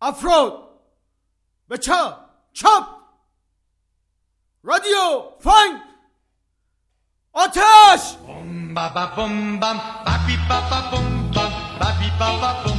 افراد به چپ چپ رادیو فنگ آتش Bum ba ba bum bum ba bi ba ba bum bum ba bi ba ba bum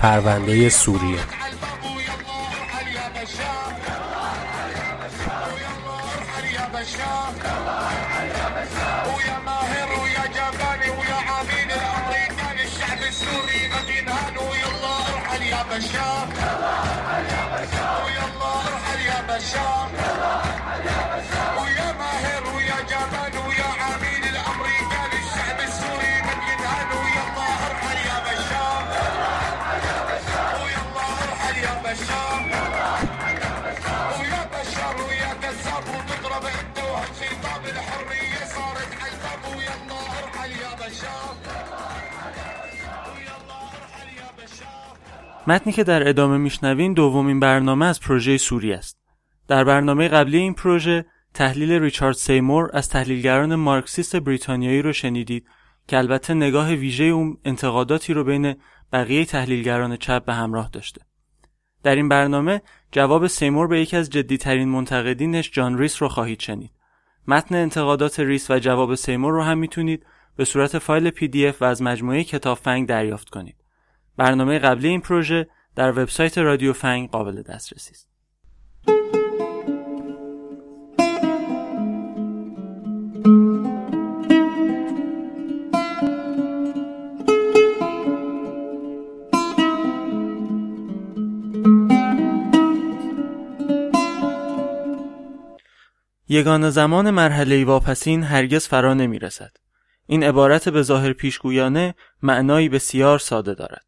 پرونده سوریه. بشار ويلا ارحل يا بشار متنی که در ادامه میشنوین دومین برنامه از پروژه سوریه است. در برنامه قبلی این پروژه تحلیل ریچارد سیمور از تحلیلگران مارکسیست بریتانیایی رو شنیدید که البته نگاه ویژه اون انتقاداتی رو بین بقیه تحلیلگران چپ به همراه داشته. در این برنامه جواب سیمور به یکی از جدیترین منتقدینش جان ریس رو خواهید شنید. متن انتقادات ریس و جواب سیمور رو هم می‌تونید به صورت فایل پی دی اف و از مجموعه کتاب فنگ دریافت کنید. برنامه قبلی این پروژه در وبسایت رادیو فنگ قابل دسترسی است. یگان زمان مرحله واپسین هرگز فرا نمی رسد. این عبارت به ظاهر پیشگویانه معنایی بسیار ساده دارد.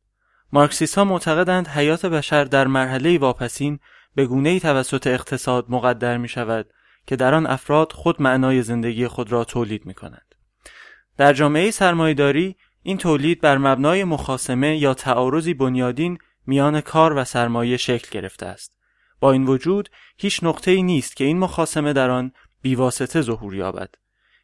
مارکسیست ها معتقدند حیات بشر در مرحله واپسین به گونه توسط اقتصاد مقدر می شود که در آن افراد خود معنای زندگی خود را تولید می کنند. در جامعه سرمایهداری این تولید بر مبنای مخاسمه یا تعارضی بنیادین میان کار و سرمایه شکل گرفته است. با این وجود هیچ نقطه‌ای نیست که این مخاسمه در آن بیواسطه ظهور یابد.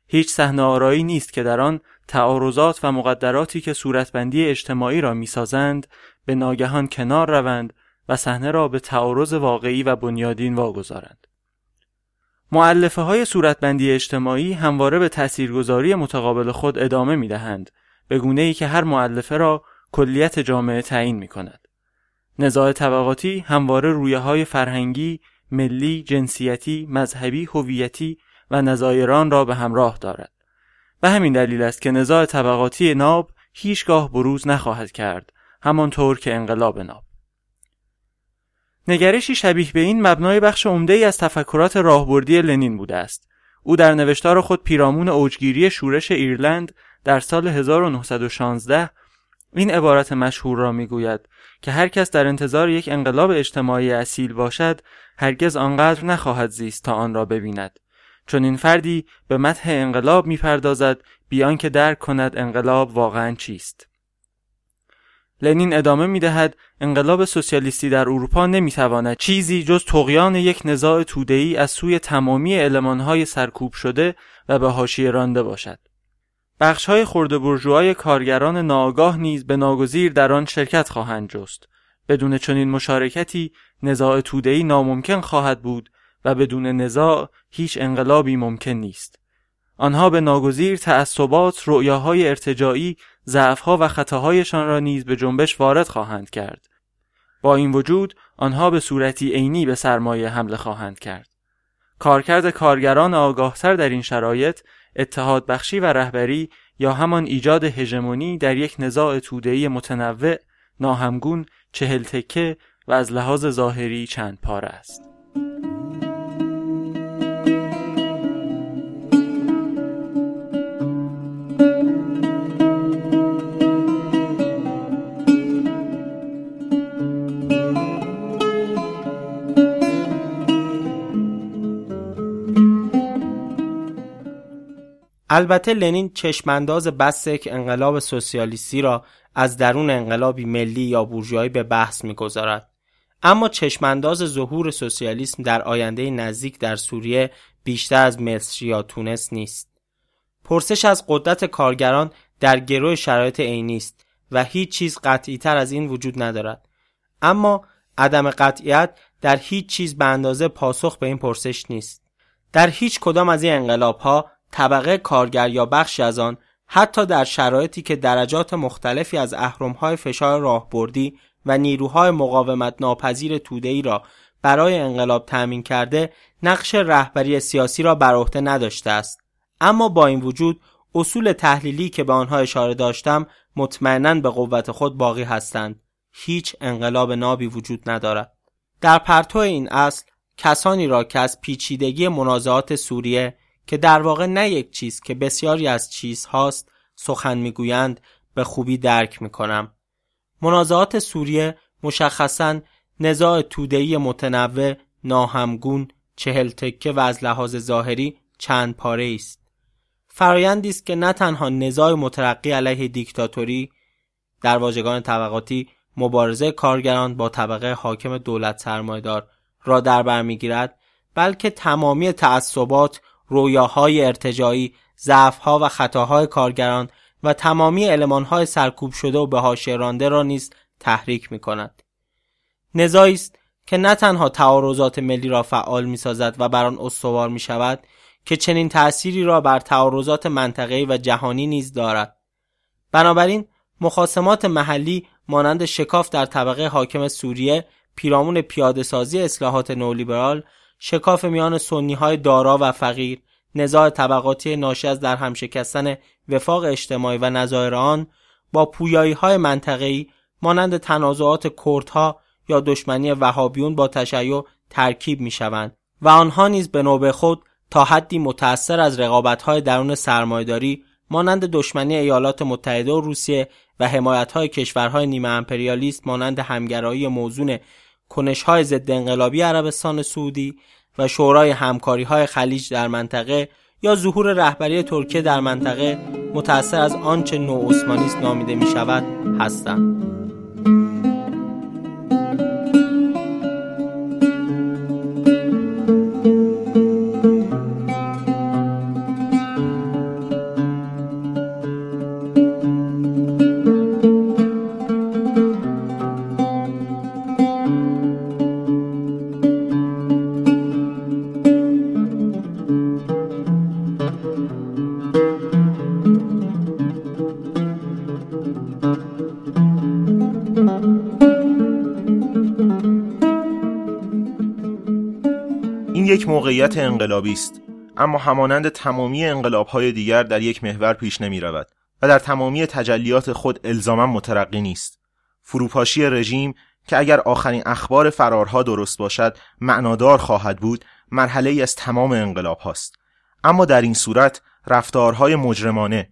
هیچ صحنه آرایی نیست که در آن تعارضات و مقدراتی که صورتبندی اجتماعی را می‌سازند به ناگهان کنار روند و صحنه را به تعارض واقعی و بنیادین واگذارند. معلفه های صورتبندی اجتماعی همواره به تاثیرگذاری متقابل خود ادامه می دهند به گونه ای که هر معلفه را کلیت جامعه تعیین می کند. نزاع طبقاتی همواره رویه های فرهنگی، ملی، جنسیتی، مذهبی، هویتی و نظایران را به همراه دارد. و همین دلیل است که نزاع طبقاتی ناب هیچگاه بروز نخواهد کرد همانطور که انقلاب ناب نگرشی شبیه به این مبنای بخش عمده ای از تفکرات راهبردی لنین بوده است او در نوشتار خود پیرامون اوجگیری شورش ایرلند در سال 1916 این عبارت مشهور را می‌گوید که هر کس در انتظار یک انقلاب اجتماعی اصیل باشد هرگز آنقدر نخواهد زیست تا آن را ببیند. چون این فردی به مدح انقلاب می‌پردازد بیان که درک کند انقلاب واقعا چیست. لنین ادامه می‌دهد انقلاب سوسیالیستی در اروپا نمی‌تواند چیزی جز تقیان یک نزاع توده‌ای از سوی تمامی المانهای سرکوب شده و به حاشیه رانده باشد. بخش‌های خرده برجوهای کارگران ناآگاه نیز به ناگزیر در آن شرکت خواهند جست بدون چنین مشارکتی نزاع توده‌ای ناممکن خواهد بود و بدون نزاع هیچ انقلابی ممکن نیست. آنها به ناگزیر تعصبات، رؤیاهای ارتجاعی، ضعفها و خطاهایشان را نیز به جنبش وارد خواهند کرد. با این وجود آنها به صورتی عینی به سرمایه حمله خواهند کرد. کارکرد کارگران آگاهتر در این شرایط اتحاد بخشی و رهبری یا همان ایجاد هژمونی در یک نزاع توده‌ای متنوع، ناهمگون، چهل تکه و از لحاظ ظاهری چند پاره است. البته لنین چشمانداز بس یک انقلاب سوسیالیستی را از درون انقلابی ملی یا بورژوایی به بحث می‌گذارد. اما چشمانداز ظهور سوسیالیسم در آینده نزدیک در سوریه بیشتر از مصر یا تونس نیست. پرسش از قدرت کارگران در گروه شرایط عینی است و هیچ چیز قطعی تر از این وجود ندارد. اما عدم قطعیت در هیچ چیز به اندازه پاسخ به این پرسش نیست. در هیچ کدام از این انقلاب ها طبقه کارگر یا بخشی از آن حتی در شرایطی که درجات مختلفی از اهرم‌های فشار راهبردی و نیروهای مقاومت ناپذیر توده‌ای را برای انقلاب تأمین کرده نقش رهبری سیاسی را بر عهده نداشته است. اما با این وجود اصول تحلیلی که به آنها اشاره داشتم مطمئنا به قوت خود باقی هستند. هیچ انقلاب نابی وجود ندارد. در پرتو این اصل کسانی را که از پیچیدگی منازعات سوریه که در واقع نه یک چیز که بسیاری از چیزهاست سخن می‌گویند به خوبی درک می‌کنم. منازعات سوریه مشخصا نزاع تودهی متنوع ناهمگون چهل تکه و از لحاظ ظاهری چند پاره است. فرایندی است که نه تنها نزاع مترقی علیه دیکتاتوری در واژگان طبقاتی مبارزه کارگران با طبقه حاکم دولت سرمایدار را در بر می‌گیرد بلکه تمامی تعصبات رویاهای ارتجایی، ضعفها و خطاهای کارگران و تمامی المانهای سرکوب شده و به حاشیه رانده را نیز تحریک می کند. که نه تنها تعارضات ملی را فعال می سازد و بر آن استوار می شود که چنین تأثیری را بر تعارضات منطقه‌ای و جهانی نیز دارد. بنابراین مخاسمات محلی مانند شکاف در طبقه حاکم سوریه پیرامون پیاده سازی اصلاحات نولیبرال شکاف میان سنی های دارا و فقیر نزاع طبقاتی ناشی از در هم شکستن وفاق اجتماعی و نظایر آن با پویایی های منطقه‌ای مانند تنازعات کردها یا دشمنی وهابیون با تشیع ترکیب می شوند و آنها نیز به نوبه خود تا حدی متأثر از های درون سرمایداری مانند دشمنی ایالات متحده و روسیه و های کشورهای نیمه امپریالیست مانند همگرایی موزون های ضد انقلابی عربستان سعودی و شورای همکاری های خلیج در منطقه یا ظهور رهبری ترکیه در منطقه متأثر از آنچه نو عثمانیست نامیده می شود هستند. یک موقعیت انقلابی است. اما همانند تمامی انقلابهای دیگر در یک محور پیش نمی رود و در تمامی تجلیات خود الزاما مترقی نیست. فروپاشی رژیم که اگر آخرین اخبار فرارها درست باشد معنادار خواهد بود مرحله ای از تمام انقلاب هاست. اما در این صورت رفتارهای مجرمانه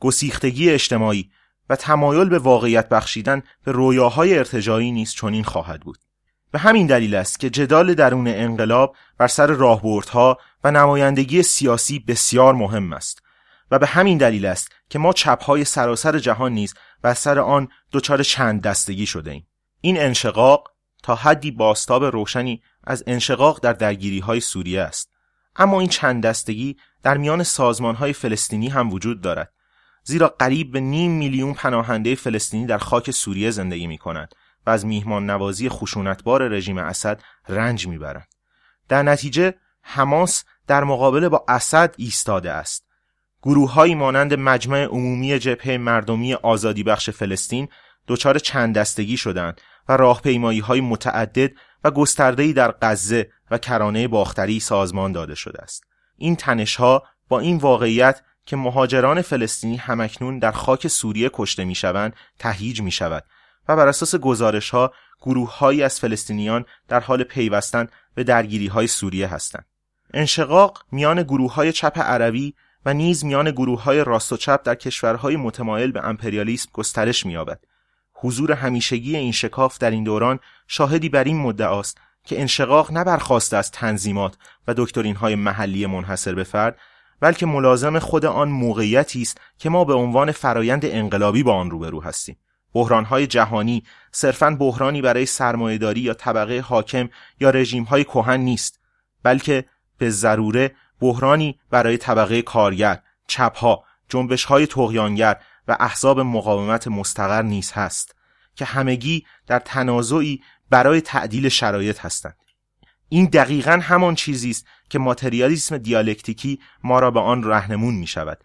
گسیختگی اجتماعی و تمایل به واقعیت بخشیدن به رویاهای ارتجایی نیز چنین خواهد بود. به همین دلیل است که جدال درون انقلاب بر سر راهبردها و نمایندگی سیاسی بسیار مهم است و به همین دلیل است که ما چپهای سراسر جهان نیز بر سر آن دچار چند دستگی شده ایم. این انشقاق تا حدی باستاب روشنی از انشقاق در درگیری های سوریه است اما این چند دستگی در میان سازمان های فلسطینی هم وجود دارد زیرا قریب به نیم میلیون پناهنده فلسطینی در خاک سوریه زندگی می کنند و از میهمان نوازی خشونتبار رژیم اسد رنج می‌برند. در نتیجه حماس در مقابل با اسد ایستاده است. گروههایی مانند مجمع عمومی جبهه مردمی آزادی بخش فلسطین دچار چند دستگی شدند و راهپیمایی های متعدد و گستردهی در غزه و کرانه باختری سازمان داده شده است. این تنش ها با این واقعیت که مهاجران فلسطینی همکنون در خاک سوریه کشته می‌شوند تهییج می شود و بر اساس گزارش ها گروه هایی از فلسطینیان در حال پیوستن به درگیری های سوریه هستند. انشقاق میان گروه های چپ عربی و نیز میان گروه های راست و چپ در کشورهای متمایل به امپریالیسم گسترش می‌یابد. حضور همیشگی این شکاف در این دوران شاهدی بر این مدعاست که انشقاق نبرخواسته از تنظیمات و دکترین های محلی منحصر به فرد بلکه ملازم خود آن موقعیتی است که ما به عنوان فرایند انقلابی با آن روبرو هستیم بحرانهای جهانی صرفاً بحرانی برای سرمایهداری یا طبقه حاکم یا رژیمهای کهن نیست بلکه به ضروره بحرانی برای طبقه کارگر، چپها، جنبشهای تغیانگر و احزاب مقاومت مستقر نیز هست که همگی در تنازعی برای تعدیل شرایط هستند. این دقیقا همان چیزی است که ماتریالیسم دیالکتیکی ما را به آن رهنمون می شود.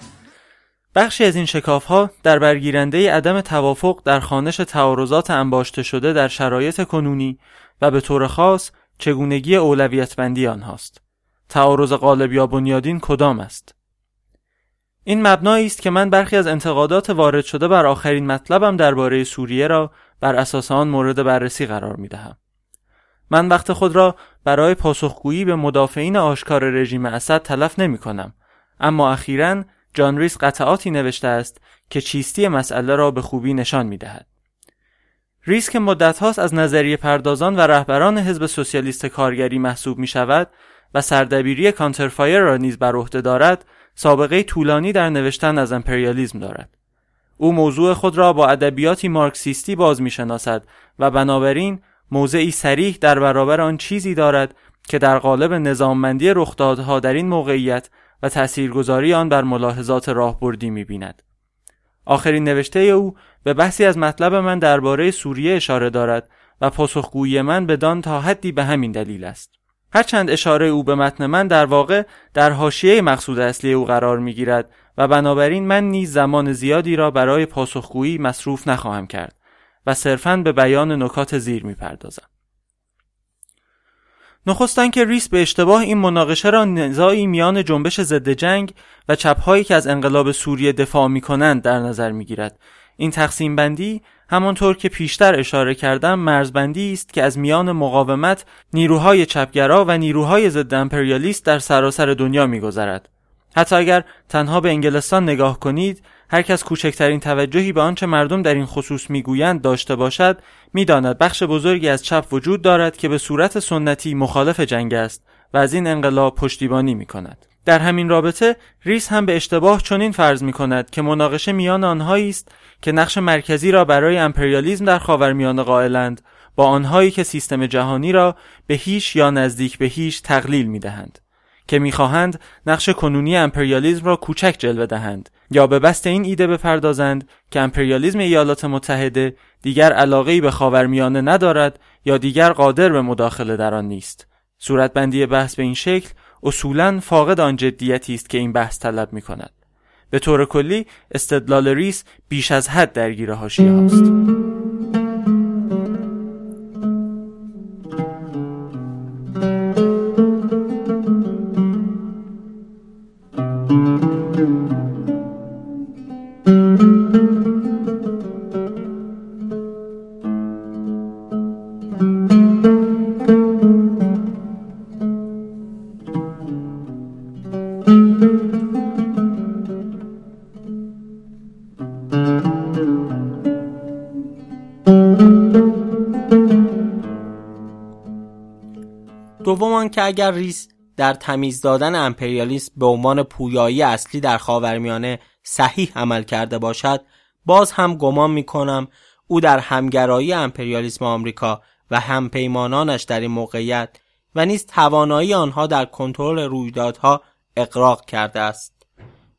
بخشی از این شکاف ها در برگیرنده عدم توافق در خانش تعارضات انباشته شده در شرایط کنونی و به طور خاص چگونگی اولویت بندی آنهاست. تعارض غالب یا بنیادین کدام است؟ این مبنایی است که من برخی از انتقادات وارد شده بر آخرین مطلبم درباره سوریه را بر اساس آن مورد بررسی قرار می دهم. من وقت خود را برای پاسخگویی به مدافعین آشکار رژیم اسد تلف نمی کنم اما اخیرا جان ریس قطعاتی نوشته است که چیستی مسئله را به خوبی نشان می دهد. ریس که مدت هاست از نظریه پردازان و رهبران حزب سوسیالیست کارگری محسوب می شود و سردبیری Counterfire را نیز بر عهده دارد سابقه طولانی در نوشتن از امپریالیزم دارد او موضوع خود را با ادبیاتی مارکسیستی باز می شناسد و بنابراین موضعی صریح در برابر آن چیزی دارد که در قالب نظاممندی رخدادها در این موقعیت و تاثیرگذاری آن بر ملاحظات راهبردی می‌بیند. آخرین نوشته او به بحثی از مطلب من درباره سوریه اشاره دارد و پاسخگویی من بدان تا حدی به همین دلیل است. هرچند اشاره او به متن من در واقع در حاشیه مقصود اصلی او قرار می‌گیرد و بنابراین من نیز زمان زیادی را برای پاسخگویی مصروف نخواهم کرد و صرفاً به بیان نکات زیر می‌پردازم. نخستان که ریس به اشتباه این مناقشه را نزاعی میان جنبش ضد جنگ و چپهایی که از انقلاب سوریه دفاع می کنند در نظر می گیرد. این تقسیم بندی همانطور که پیشتر اشاره کردم مرزبندی است که از میان مقاومت نیروهای چپگرا و نیروهای ضد امپریالیست در سراسر دنیا میگذرد. حتی اگر تنها به انگلستان نگاه کنید هر کس کوچکترین توجهی به آنچه مردم در این خصوص می‌گویند داشته باشد می‌داند بخش بزرگی از چپ وجود دارد که به صورت سنتی مخالف جنگ است و از این انقلاب پشتیبانی می کند. در همین رابطه ریس هم به اشتباه چنین فرض می کند که مناقشه میان آنهایی است که نقش مرکزی را برای امپریالیزم در خاورمیانه قائلند با آنهایی که سیستم جهانی را به هیچ یا نزدیک به هیچ تقلیل می دهند. که می‌خواهند نقش کنونی امپریالیزم را کوچک جلوه دهند یا به بسط این ایده بپردازند که امپریالیزم ایالات متحده دیگر علاقه‌ای به خاورمیانه ندارد یا دیگر قادر به مداخله در آن نیست صورتبندی بحث به این شکل اصولا فاقد آن جدیتی است که این بحث طلب می کند. به طور کلی استدلال ریس بیش از حد درگیر حاشیه هاست. اگر ریس در تمیز دادن امپریالیسم به عنوان پویایی اصلی در خاورمیانه صحیح عمل کرده باشد باز هم گمان می کنم او در همگرایی امپریالیسم آمریکا و همپیمانانش در این موقعیت و نیز توانایی آنها در کنترل رویدادها اقراق کرده است.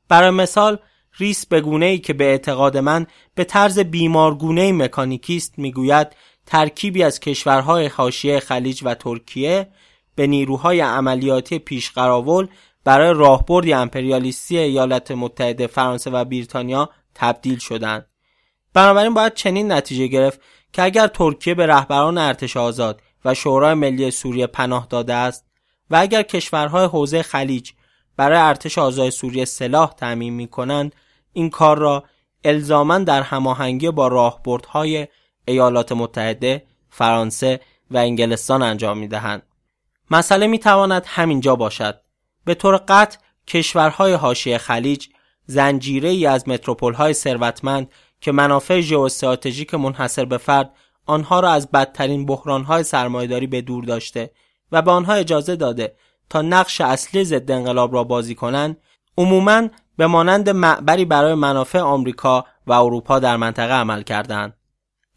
برای مثال ریس به گونه ای که به اعتقاد من به طرز بیمارگونه مکانیکی است می‌گوید ترکیبی از کشورهای حاشیه خلیج و ترکیه به نیروهای عملیاتی پیشقراول برای راهبردی امپریالیستی ایالات متحده فرانسه و بریتانیا تبدیل شدند. بنابراین باید چنین نتیجه گرفت که اگر ترکیه به رهبران ارتش آزاد و شورای ملی سوریه پناه داده است و اگر کشورهای حوزه خلیج برای ارتش آزاد سوریه سلاح تعمین می کنند این کار را الزاما در هماهنگی با راهبردهای ایالات متحده، فرانسه و انگلستان انجام می دهند. مسئله می تواند همینجا باشد. به طور قطع کشورهای حاشیه خلیج زنجیره ای از متروپول های ثروتمند که منافع ژئواستراتژیک منحصر به فرد آنها را از بدترین بحران های سرمایهداری به دور داشته و به آنها اجازه داده تا نقش اصلی ضد انقلاب را بازی کنند عموماً به مانند معبری برای منافع آمریکا و اروپا در منطقه عمل کردند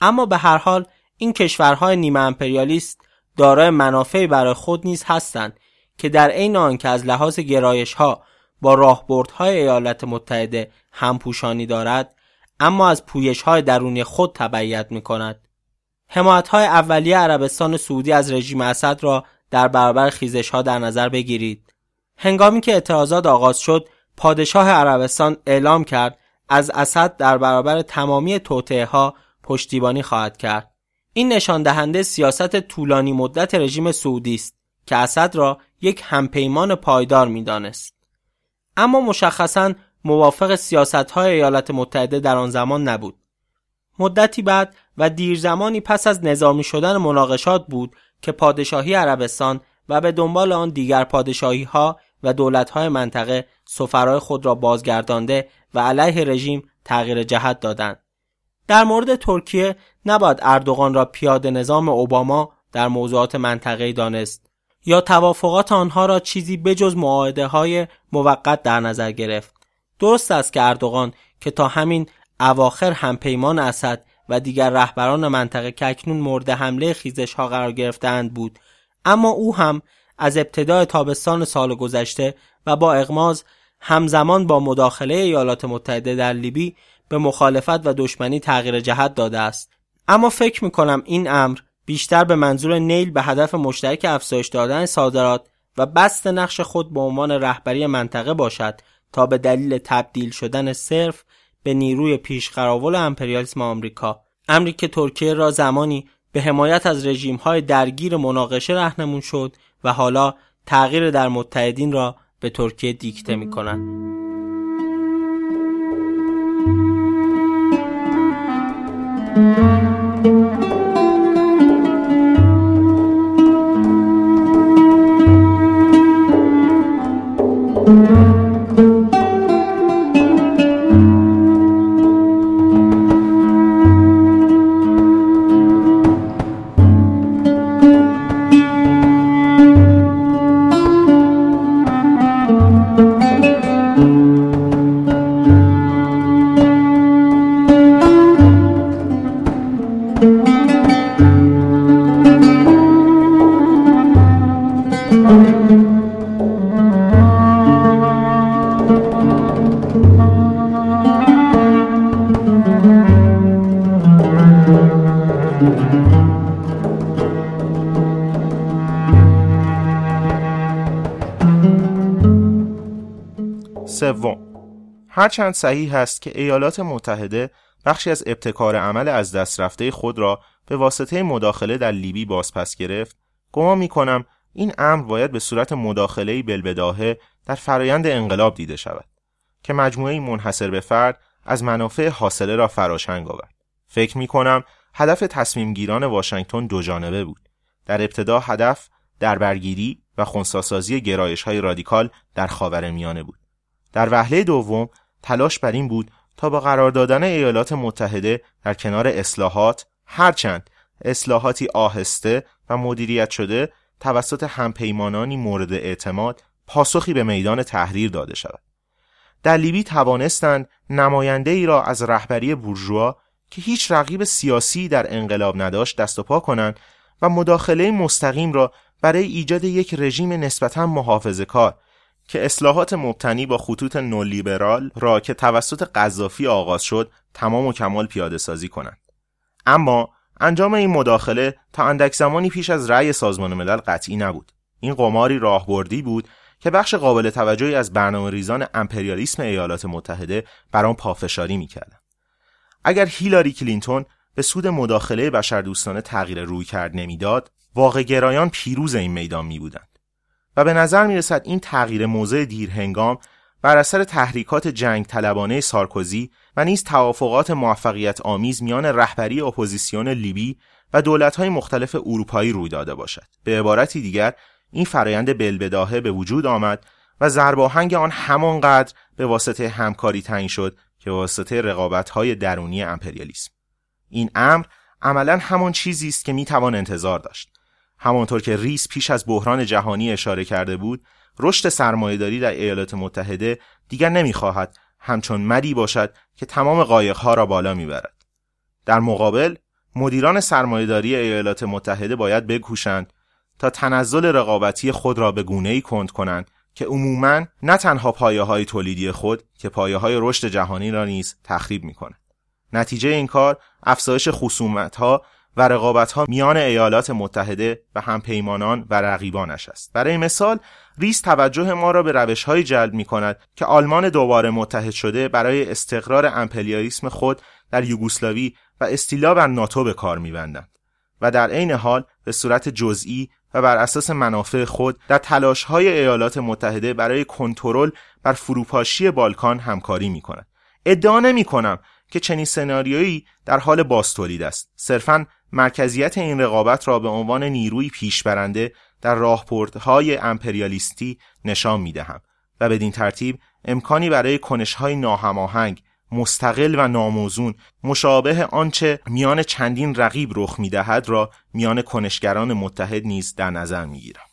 اما به هر حال این کشورهای نیمه امپریالیست دارای منافعی برای خود نیز هستند که در عین آنکه از لحاظ گرایش ها با راهبردهای ایالات متحده همپوشانی دارد اما از پویش های درونی خود تبعیت می کند. حمایت های اولیه عربستان سعودی از رژیم اسد را در برابر خیزش ها در نظر بگیرید. هنگامی که اعتراضات آغاز شد، پادشاه عربستان اعلام کرد از اسد در برابر تمامی توطئه ها پشتیبانی خواهد کرد. این نشان دهنده سیاست طولانی مدت رژیم سعودی است که اسد را یک همپیمان پایدار می‌دانست. اما مشخصا موافق سیاست های ایالات متحده در آن زمان نبود. مدتی بعد و دیر زمانی پس از نظامی شدن مناقشات بود که پادشاهی عربستان و به دنبال آن دیگر پادشاهی ها و دولت های منطقه سفرهای خود را بازگردانده و علیه رژیم تغییر جهت دادند. در مورد ترکیه نباید اردوغان را پیاده نظام اوباما در موضوعات منطقه‌ای دانست یا توافقات آنها را چیزی بجز معاهده های موقت در نظر گرفت. درست است که اردوغان که تا همین اواخر همپیمان اسد و دیگر رهبران منطقه که اکنون مورد حمله خیزش ها قرار گرفتند بود اما او هم از ابتدای تابستان سال گذشته و با اغماز همزمان با مداخله ایالات متحده در لیبی به مخالفت و دشمنی تغییر جهت داده است اما فکر می کنم این امر بیشتر به منظور نیل به هدف مشترک افزایش دادن صادرات و بست نقش خود به عنوان رهبری منطقه باشد تا به دلیل تبدیل شدن صرف به نیروی پیشقراول امپریالیسم آمریکا. امری که ترکیه را زمانی به حمایت از رژیم های درگیر مناقشه رهنمون شد و حالا تغییر در متحدین را به ترکیه دیکته می کنند. سوم هرچند صحیح است که ایالات متحده بخشی از ابتکار عمل از دست رفته خود را به واسطه مداخله در لیبی بازپس گرفت گمان می کنم این امر باید به صورت مداخله بلبداهه در فرایند انقلاب دیده شود که مجموعه منحصر به فرد از منافع حاصله را فراشنگ آورد. فکر می کنم هدف تصمیم گیران واشنگتن دو جانبه بود. در ابتدا هدف در برگیری و خونساسازی گرایش های رادیکال در خاور میانه بود. در وهله دوم تلاش بر این بود تا با قرار دادن ایالات متحده در کنار اصلاحات هرچند اصلاحاتی آهسته و مدیریت شده توسط همپیمانانی مورد اعتماد پاسخی به میدان تحریر داده شود. در لیبی توانستند نماینده ای را از رهبری بورژوا که هیچ رقیب سیاسی در انقلاب نداشت دست و پا کنند و مداخله مستقیم را برای ایجاد یک رژیم نسبتا محافظه کار که اصلاحات مبتنی با خطوط نولیبرال را که توسط قذافی آغاز شد تمام و کمال پیاده سازی کنند. اما انجام این مداخله تا اندک زمانی پیش از رأی سازمان ملل قطعی نبود. این قماری راهبردی بود که بخش قابل توجهی از برنامه ریزان امپریالیسم ایالات متحده بر آن پافشاری می‌کردند. اگر هیلاری کلینتون به سود مداخله بشردوستانه تغییر رویکرد نمی‌داد، واقع گرایان پیروز این میدان می بودند. و به نظر می رسد این تغییر موضع دیر هنگام بر اثر تحریکات جنگ طلبانه سارکوزی و نیز توافقات موفقیت آمیز میان رهبری اپوزیسیون لیبی و دولت‌های مختلف اروپایی روی داده باشد. به عبارتی دیگر این فرایند بالبداهه به وجود آمد و ضرباهنگ آن همانقدر به واسطه همکاری تعیین شد که واسطه رقابت‌های درونی امپریالیسم. این امر عملا همان چیزی است که می‌توان انتظار داشت. همانطور که ریس پیش از بحران جهانی اشاره کرده بود، رشد سرمایهداری در ایالات متحده دیگر نمی‌خواهد همچون مدی باشد که تمام قایقها را بالا می‌برد. در مقابل مدیران سرمایهداری ایالات متحده باید بکوشند تا تنزل رقابتی خود را به گونه ای کند کنند که عموما نه تنها پایه های تولیدی خود که پایه های رشد جهانی را نیز تخریب می کند. نتیجه این کار افزایش خصومت ها و رقابت ها میان ایالات متحده و همپیمانان و رقیبانش است. برای مثال ریس توجه ما را به روش های جلب می کند که آلمان دوباره متحد شده برای استقرار امپریالیسم خود در یوگسلاوی و استیلا بر ناتو به کار میبندند و در عین حال به صورت جزئی و بر اساس منافع خود در تلاش های ایالات متحده برای کنترل بر فروپاشی بالکان همکاری می کند. ادعا نمی کنم که چنین سناریویی در حال باستولید است. صرفا مرکزیت این رقابت را به عنوان نیروی پیشبرنده در راهپردهای امپریالیستی نشان می دهم و بدین ترتیب امکانی برای کنشهای ناهماهنگ مستقل و ناموزون مشابه آنچه میان چندین رقیب رخ می‌دهد را میان کنشگران متحد نیز در نظر می‌گیرم.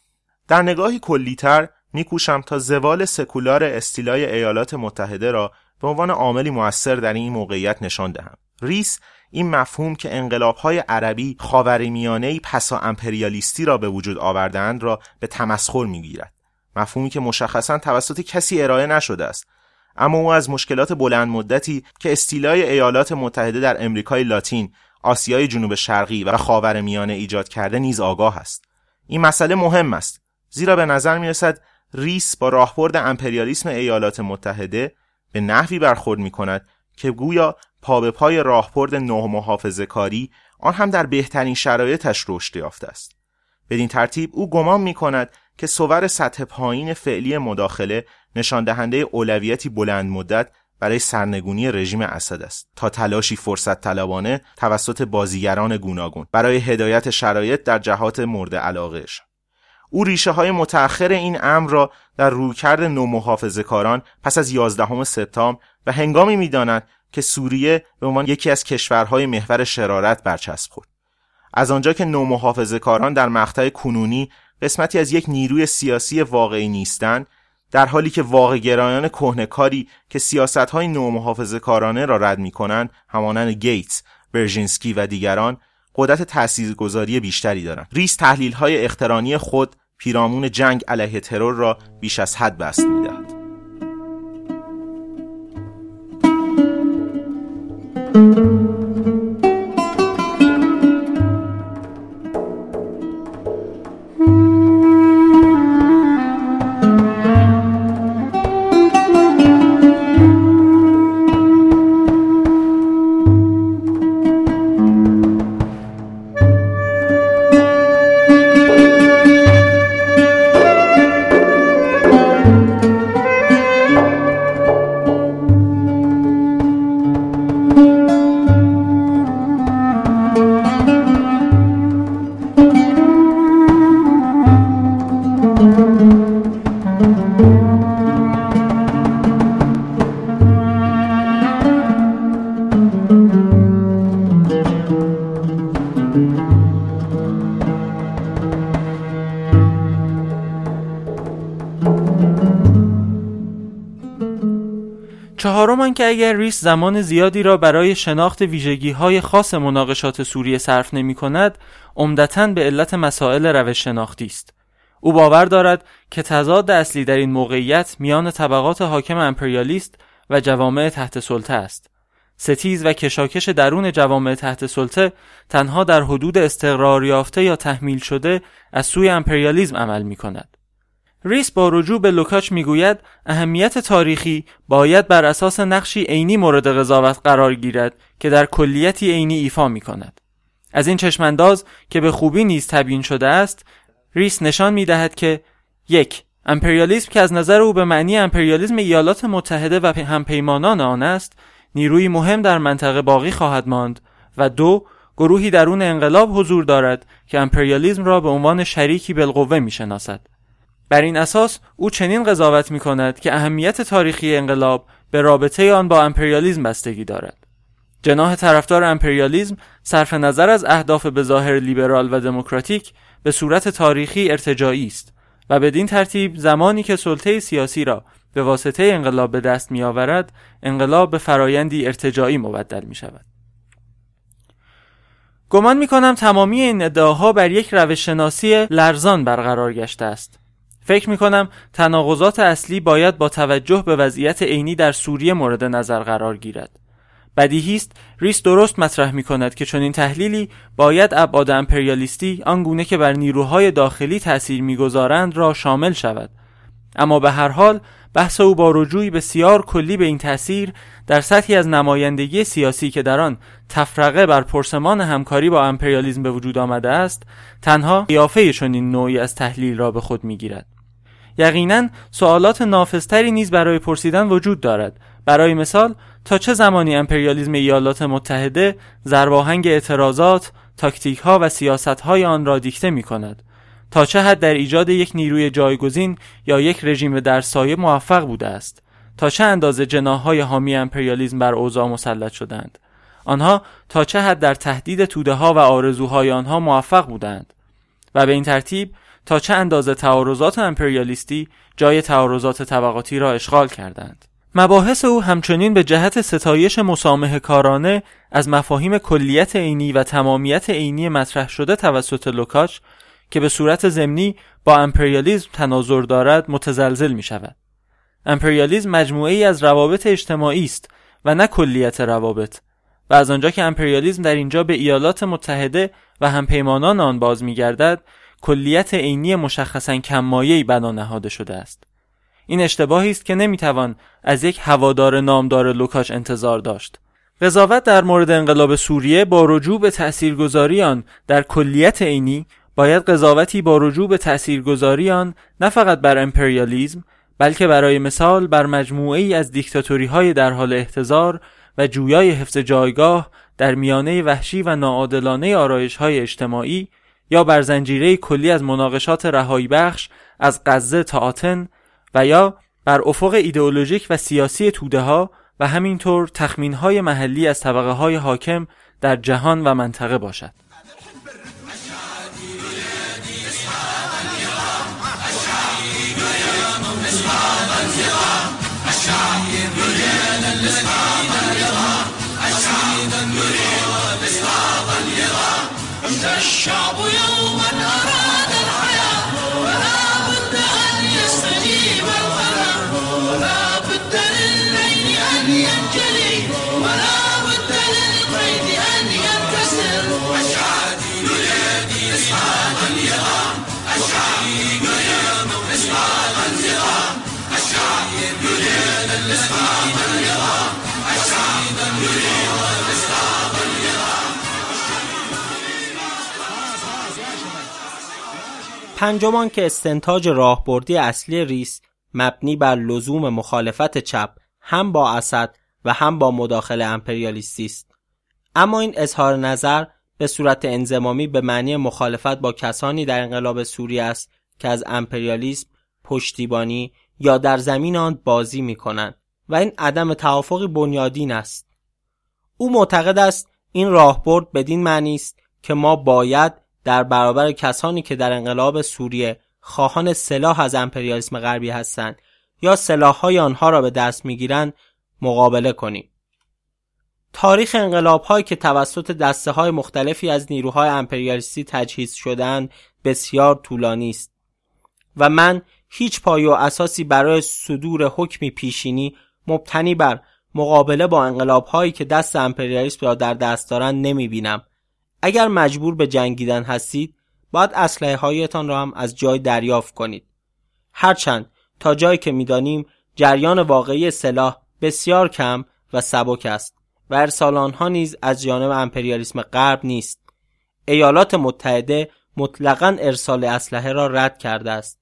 در نگاهی کلیتر میکوشم تا زوال سکولار استیلای ایالات متحده را به عنوان عاملی موثر در این موقعیت نشان دهم. ریس این مفهوم که انقلابهای عربی خاورمیانه‌ای پسا امپریالیستی را به وجود آوردند را به تمسخر می‌گیرد مفهومی که مشخصا توسط کسی ارائه نشده است اما او از مشکلات بلند مدتی که استیلای ایالات متحده در امریکای لاتین، آسیای جنوب شرقی و خاور میانه ایجاد کرده نیز آگاه است. این مسئله مهم است زیرا به نظر می رسد ریس با راهبرد امپریالیسم ایالات متحده به نحوی برخورد می کند که گویا پا به پای راهبرد نه محافظه کاری آن هم در بهترین شرایطش رشد یافته است. بدین ترتیب او گمان می کند که صور سطح پایین فعلی مداخله نشان دهنده اولویتی بلند مدت برای سرنگونی رژیم اسد است تا تلاشی فرصت طلبانه توسط بازیگران گوناگون برای هدایت شرایط در جهات مورد علاقهش او ریشه های متأخر این امر را در رویکرد نومحافظه کاران پس از 11 سپتامبر و هنگامی می‌داند که سوریه به عنوان یکی از کشورهای محور شرارت برچسب خورد از آنجا که نومحافظه کاران در مقطع کنونی قسمتی از یک نیروی سیاسی واقعی نیستند در حالی که واقع گرایان کهنکاری که سیاست های نومحافظه کارانه را رد می کنند همانند گیتس، برژینسکی و دیگران قدرت تاثیرگذاری بیشتری دارند. ریس تحلیل های اخترانی خود پیرامون جنگ علیه ترور را بیش از حد بست می‌دهد. چهارم که اگر ریس زمان زیادی را برای شناخت ویژگی های خاص مناقشات سوریه صرف نمی کند عمدتا به علت مسائل روش شناختی است او باور دارد که تضاد اصلی در این موقعیت میان طبقات حاکم امپریالیست و جوامع تحت سلطه است. ستیز و کشاکش درون جوامع تحت سلطه تنها در حدود استقرار یافته یا تحمیل شده از سوی امپریالیزم عمل می کند. ریس با رجوع به لوکاچ می‌گوید اهمیت تاریخی باید بر اساس نقشی عینی مورد قضاوت قرار گیرد که در کلیتی عینی ایفا می کند. از این چشمانداز که به خوبی نیز تبیین شده است ریس نشان می دهد که یک امپریالیسم که از نظر او به معنی امپریالیسم ایالات متحده و همپیمانان آن است نیروی مهم در منطقه باقی خواهد ماند و دو گروهی درون انقلاب حضور دارد که امپریالیسم را به عنوان شریکی بالقوه می شناسد. بر این اساس او چنین قضاوت می کند که اهمیت تاریخی انقلاب به رابطه آن با امپریالیسم بستگی دارد. جناح طرفدار امپریالیسم صرف نظر از اهداف به ظاهر لیبرال و دموکراتیک به صورت تاریخی ارتجاعی است و بدین ترتیب زمانی که سلطه سیاسی را به واسطه انقلاب به دست می آورد انقلاب به فرایندی ارتجاعی مبدل می شود گمان می کنم تمامی این ادعاها بر یک روش شناسی لرزان برقرار گشته است فکر می کنم تناقضات اصلی باید با توجه به وضعیت عینی در سوریه مورد نظر قرار گیرد. بدیهی است ریس درست مطرح می کند که چنین تحلیلی باید ابعاد امپریالیستی آنگونه که بر نیروهای داخلی تأثیر می‌گذارند را شامل شود. اما به هر حال بحث او با رجوعی بسیار کلی به این تأثیر در سطحی از نمایندگی سیاسی که در آن تفرقه بر پرسمان همکاری با امپریالیسم به وجود آمده است تنها قیافه چنین نوعی از تحلیل را به خود می‌گیرد. یقینا سوالات نافذتری نیز برای پرسیدن وجود دارد. برای مثال تا چه زمانی امپریالیزم ایالات متحده ضرباهنگ اعتراضات، تاکتیک ها و سیاست های آن را دیکته می کند تا چه حد در ایجاد یک نیروی جایگزین یا یک رژیم در سایه موفق بوده است؟ تا چه اندازه جناح‌های حامی امپریالیزم بر اوضاع مسلط شدند؟ آنها تا چه حد در تهدید توده ها و آرزوهای آنها موفق بودند؟ و به این ترتیب تا چه اندازه تعارضات امپریالیستی جای تعارضات طبقاتی را اشغال کردند؟ مباحث او همچنین به جهت ستایش مسامه کارانه از مفاهیم کلیت عینی و تمامیت عینی مطرح شده توسط لوکاچ که به صورت ضمنی با امپریالیزم تناظر دارد متزلزل می شود. امپریالیزم مجموعه ای از روابط اجتماعی است و نه کلیت روابط و از آنجا که امپریالیزم در اینجا به ایالات متحده و همپیمانان آن باز می گردد کلیت عینی مشخصا کممایه‌ای بنا نهاده شده است. این اشتباهی است که نمی‌توان از یک هوادار نامدار لوکاچ انتظار داشت قضاوت در مورد انقلاب سوریه با رجوع به تاثیرگذاری آن در کلیت عینی باید قضاوتی با رجوع به تاثیرگذاری آن نه فقط بر امپریالیزم بلکه برای مثال بر مجموعه ای از دیکتاتوری های در حال احتضار و جویای حفظ جایگاه در میانه وحشی و ناعادلانه آرایش های اجتماعی یا بر زنجیره کلی از مناقشات رهایی بخش از غزه تا آتن و یا بر افق ایدئولوژیک و سیاسی توده ها و همینطور تخمین های محلی از طبقه های حاکم در جهان و منطقه باشد. پنجمان که استنتاج راهبردی اصلی ریس مبنی بر لزوم مخالفت چپ هم با اسد و هم با مداخله امپریالیستی است. اما این اظهار نظر به صورت انزمامی به معنی مخالفت با کسانی در انقلاب سوریه است که از امپریالیسم پشتیبانی یا در زمین آن بازی می کنند و این عدم توافقی بنیادین است. او معتقد است این راهبرد بدین معنی است که ما باید در برابر کسانی که در انقلاب سوریه خواهان سلاح از امپریالیسم غربی هستند یا سلاحهای آنها را به دست می‌گیرند مقابله کنیم تاریخ انقلاب هایی که توسط دسته های مختلفی از نیروهای امپریالیستی تجهیز شدند بسیار طولانی است و من هیچ پایه و اساسی برای صدور حکمی پیشینی مبتنی بر مقابله با انقلاب هایی که دست امپریالیسم را در دست دارند نمی بینم. اگر مجبور به جنگیدن هستید باید اسلحه هایتان را هم از جای دریافت کنید. هرچند تا جایی که می‌دانیم جریان واقعی سلاح بسیار کم و سبک است و ارسال آنها نیز از جانب امپریالیسم غرب نیست. ایالات متحده مطلقا ارسال اسلحه را رد کرده است.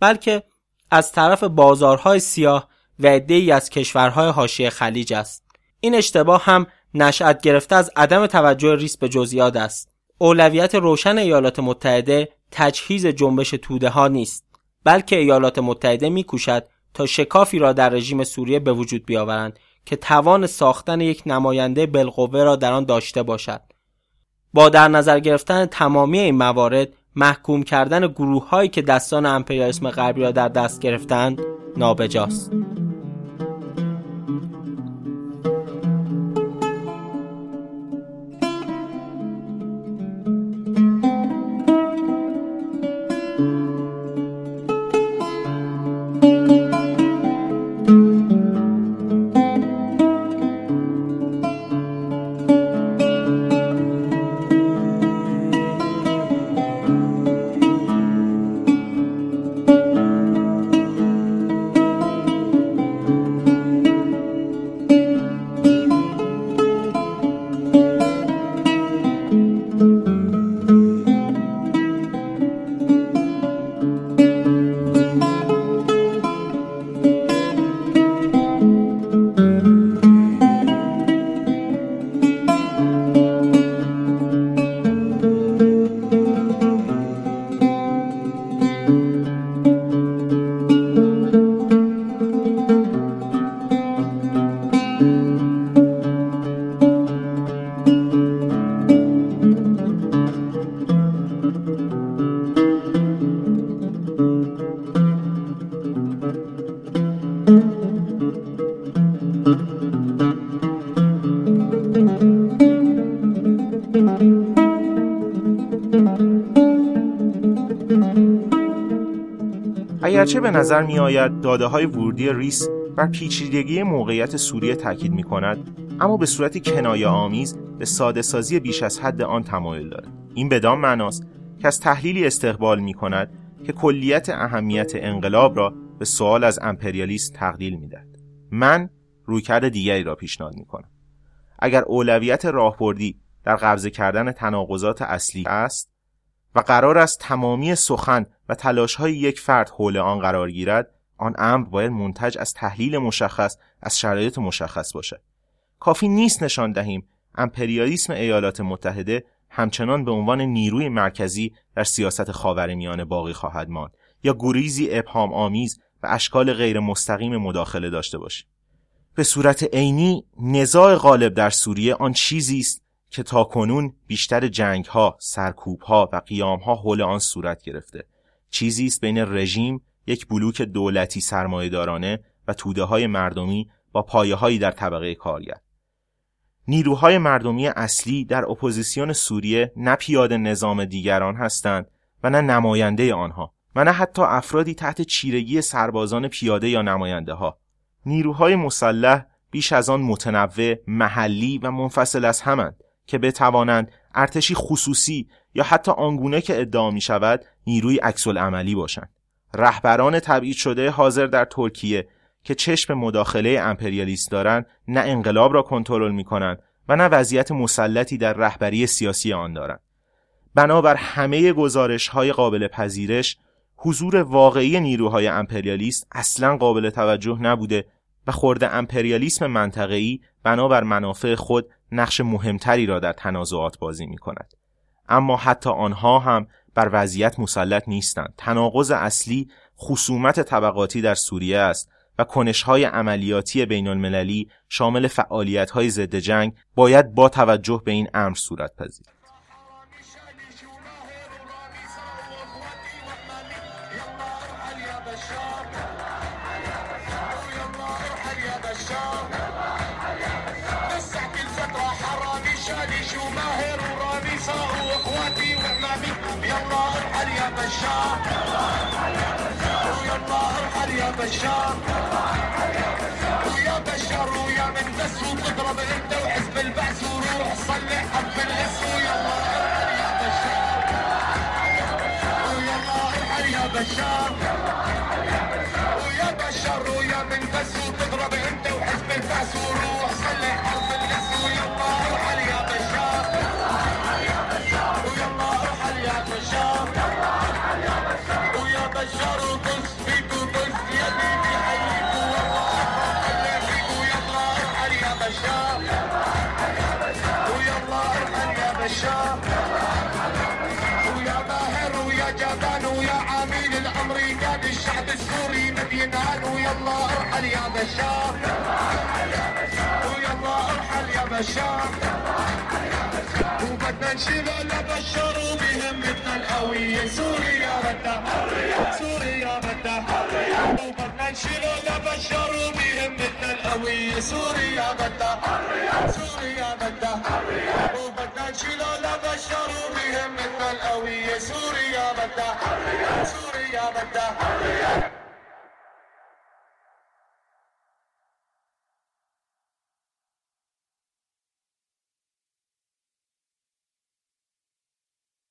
بلکه از طرف بازارهای سیاه و عدهای از کشورهای حاشیه خلیج است. این اشتباه هم نشأت گرفته از عدم توجه ریس به جزئیات است. اولویت روشن ایالات متحده تجهیز جنبش توده ها نیست بلکه ایالات متحده میکوشد تا شکافی را در رژیم سوریه به وجود بیاورند که توان ساختن یک نماینده بالقوه را در آن داشته باشد با در نظر گرفتن تمامی این موارد محکوم کردن گروه هایی که دستان امپریالیسم غربی را در دست گرفتند نابجاست اگرچه به نظر می آید داده های ورودی ریس بر پیچیدگی موقعیت سوریه تاکید می کند اما به صورت کنایه آمیز به ساده سازی بیش از حد آن تمایل دارد این بدان معناست که از تحلیلی استقبال می کند که کلیت اهمیت انقلاب را به سوال از امپریالیست می دهد. من رویکرد دیگری را پیشنهاد می کنم اگر اولویت راهبردی در قبضه کردن تناقضات اصلی است و قرار است تمامی سخن و تلاش های یک فرد حول آن قرار گیرد آن امر باید منتج از تحلیل مشخص از شرایط مشخص باشد. کافی نیست نشان دهیم امپریالیسم ایالات متحده همچنان به عنوان نیروی مرکزی در سیاست خاورمیانه باقی خواهد ماند یا گریزی ابهام آمیز و اشکال غیر مستقیم مداخله داشته باشیم. به صورت عینی نزاع غالب در سوریه آن چیزی است که تاکنون بیشتر جنگ ها، سرکوب ها و قیام ها حول آن صورت گرفته. چیزی است بین رژیم، یک بلوک دولتی سرمایه‌دارانه و توده های مردمی با پایه هایی در طبقه کارگر. نیروهای مردمی اصلی در اپوزیسیون سوریه نه پیاده نظام دیگران هستند و نه نماینده آنها و نه حتی افرادی تحت چیرگی سربازان پیاده یا نماینده ها. نیروهای مسلح بیش از آن متنوع، محلی و منفصل از همند که بتوانند ارتشی خصوصی یا حتی آنگونه که ادعا می شود نیروی عکس عملی باشند. رهبران تبعید شده حاضر در ترکیه که چشم مداخله امپریالیست دارند نه انقلاب را کنترل می کنند و نه وضعیت مسلطی در رهبری سیاسی آن دارند. بنابر همه گزارش های قابل پذیرش حضور واقعی نیروهای امپریالیست اصلا قابل توجه نبوده و خورده امپریالیسم منطقه‌ای بنابر منافع خود نقش مهمتری را در تنازعات بازی می کند. اما حتی آنها هم بر وضعیت مسلط نیستند. تناقض اصلی خصومت طبقاتی در سوریه است و کنشهای عملیاتی بین المللی شامل فعالیت‌های ضد جنگ باید با توجه به این امر صورت پذیر. بشار ويا بشار ويا من بس وتضرب انت وحزب البعث وروح صلح حب الاس ويلا ارحل بشار ويلا يا بشار أرحل يا بشار. ويلا أرحل يا بشار. وبدنا نشيل لبشر وبهمتنا القوية سوريا بدها سوريا بدها وبدنا نشيل لبشر وبهمتنا القوية سوريا بدها سوريا بدها وبدنا نشيل لبشر وبهمتنا القوية سوريا بدها سوريا بدها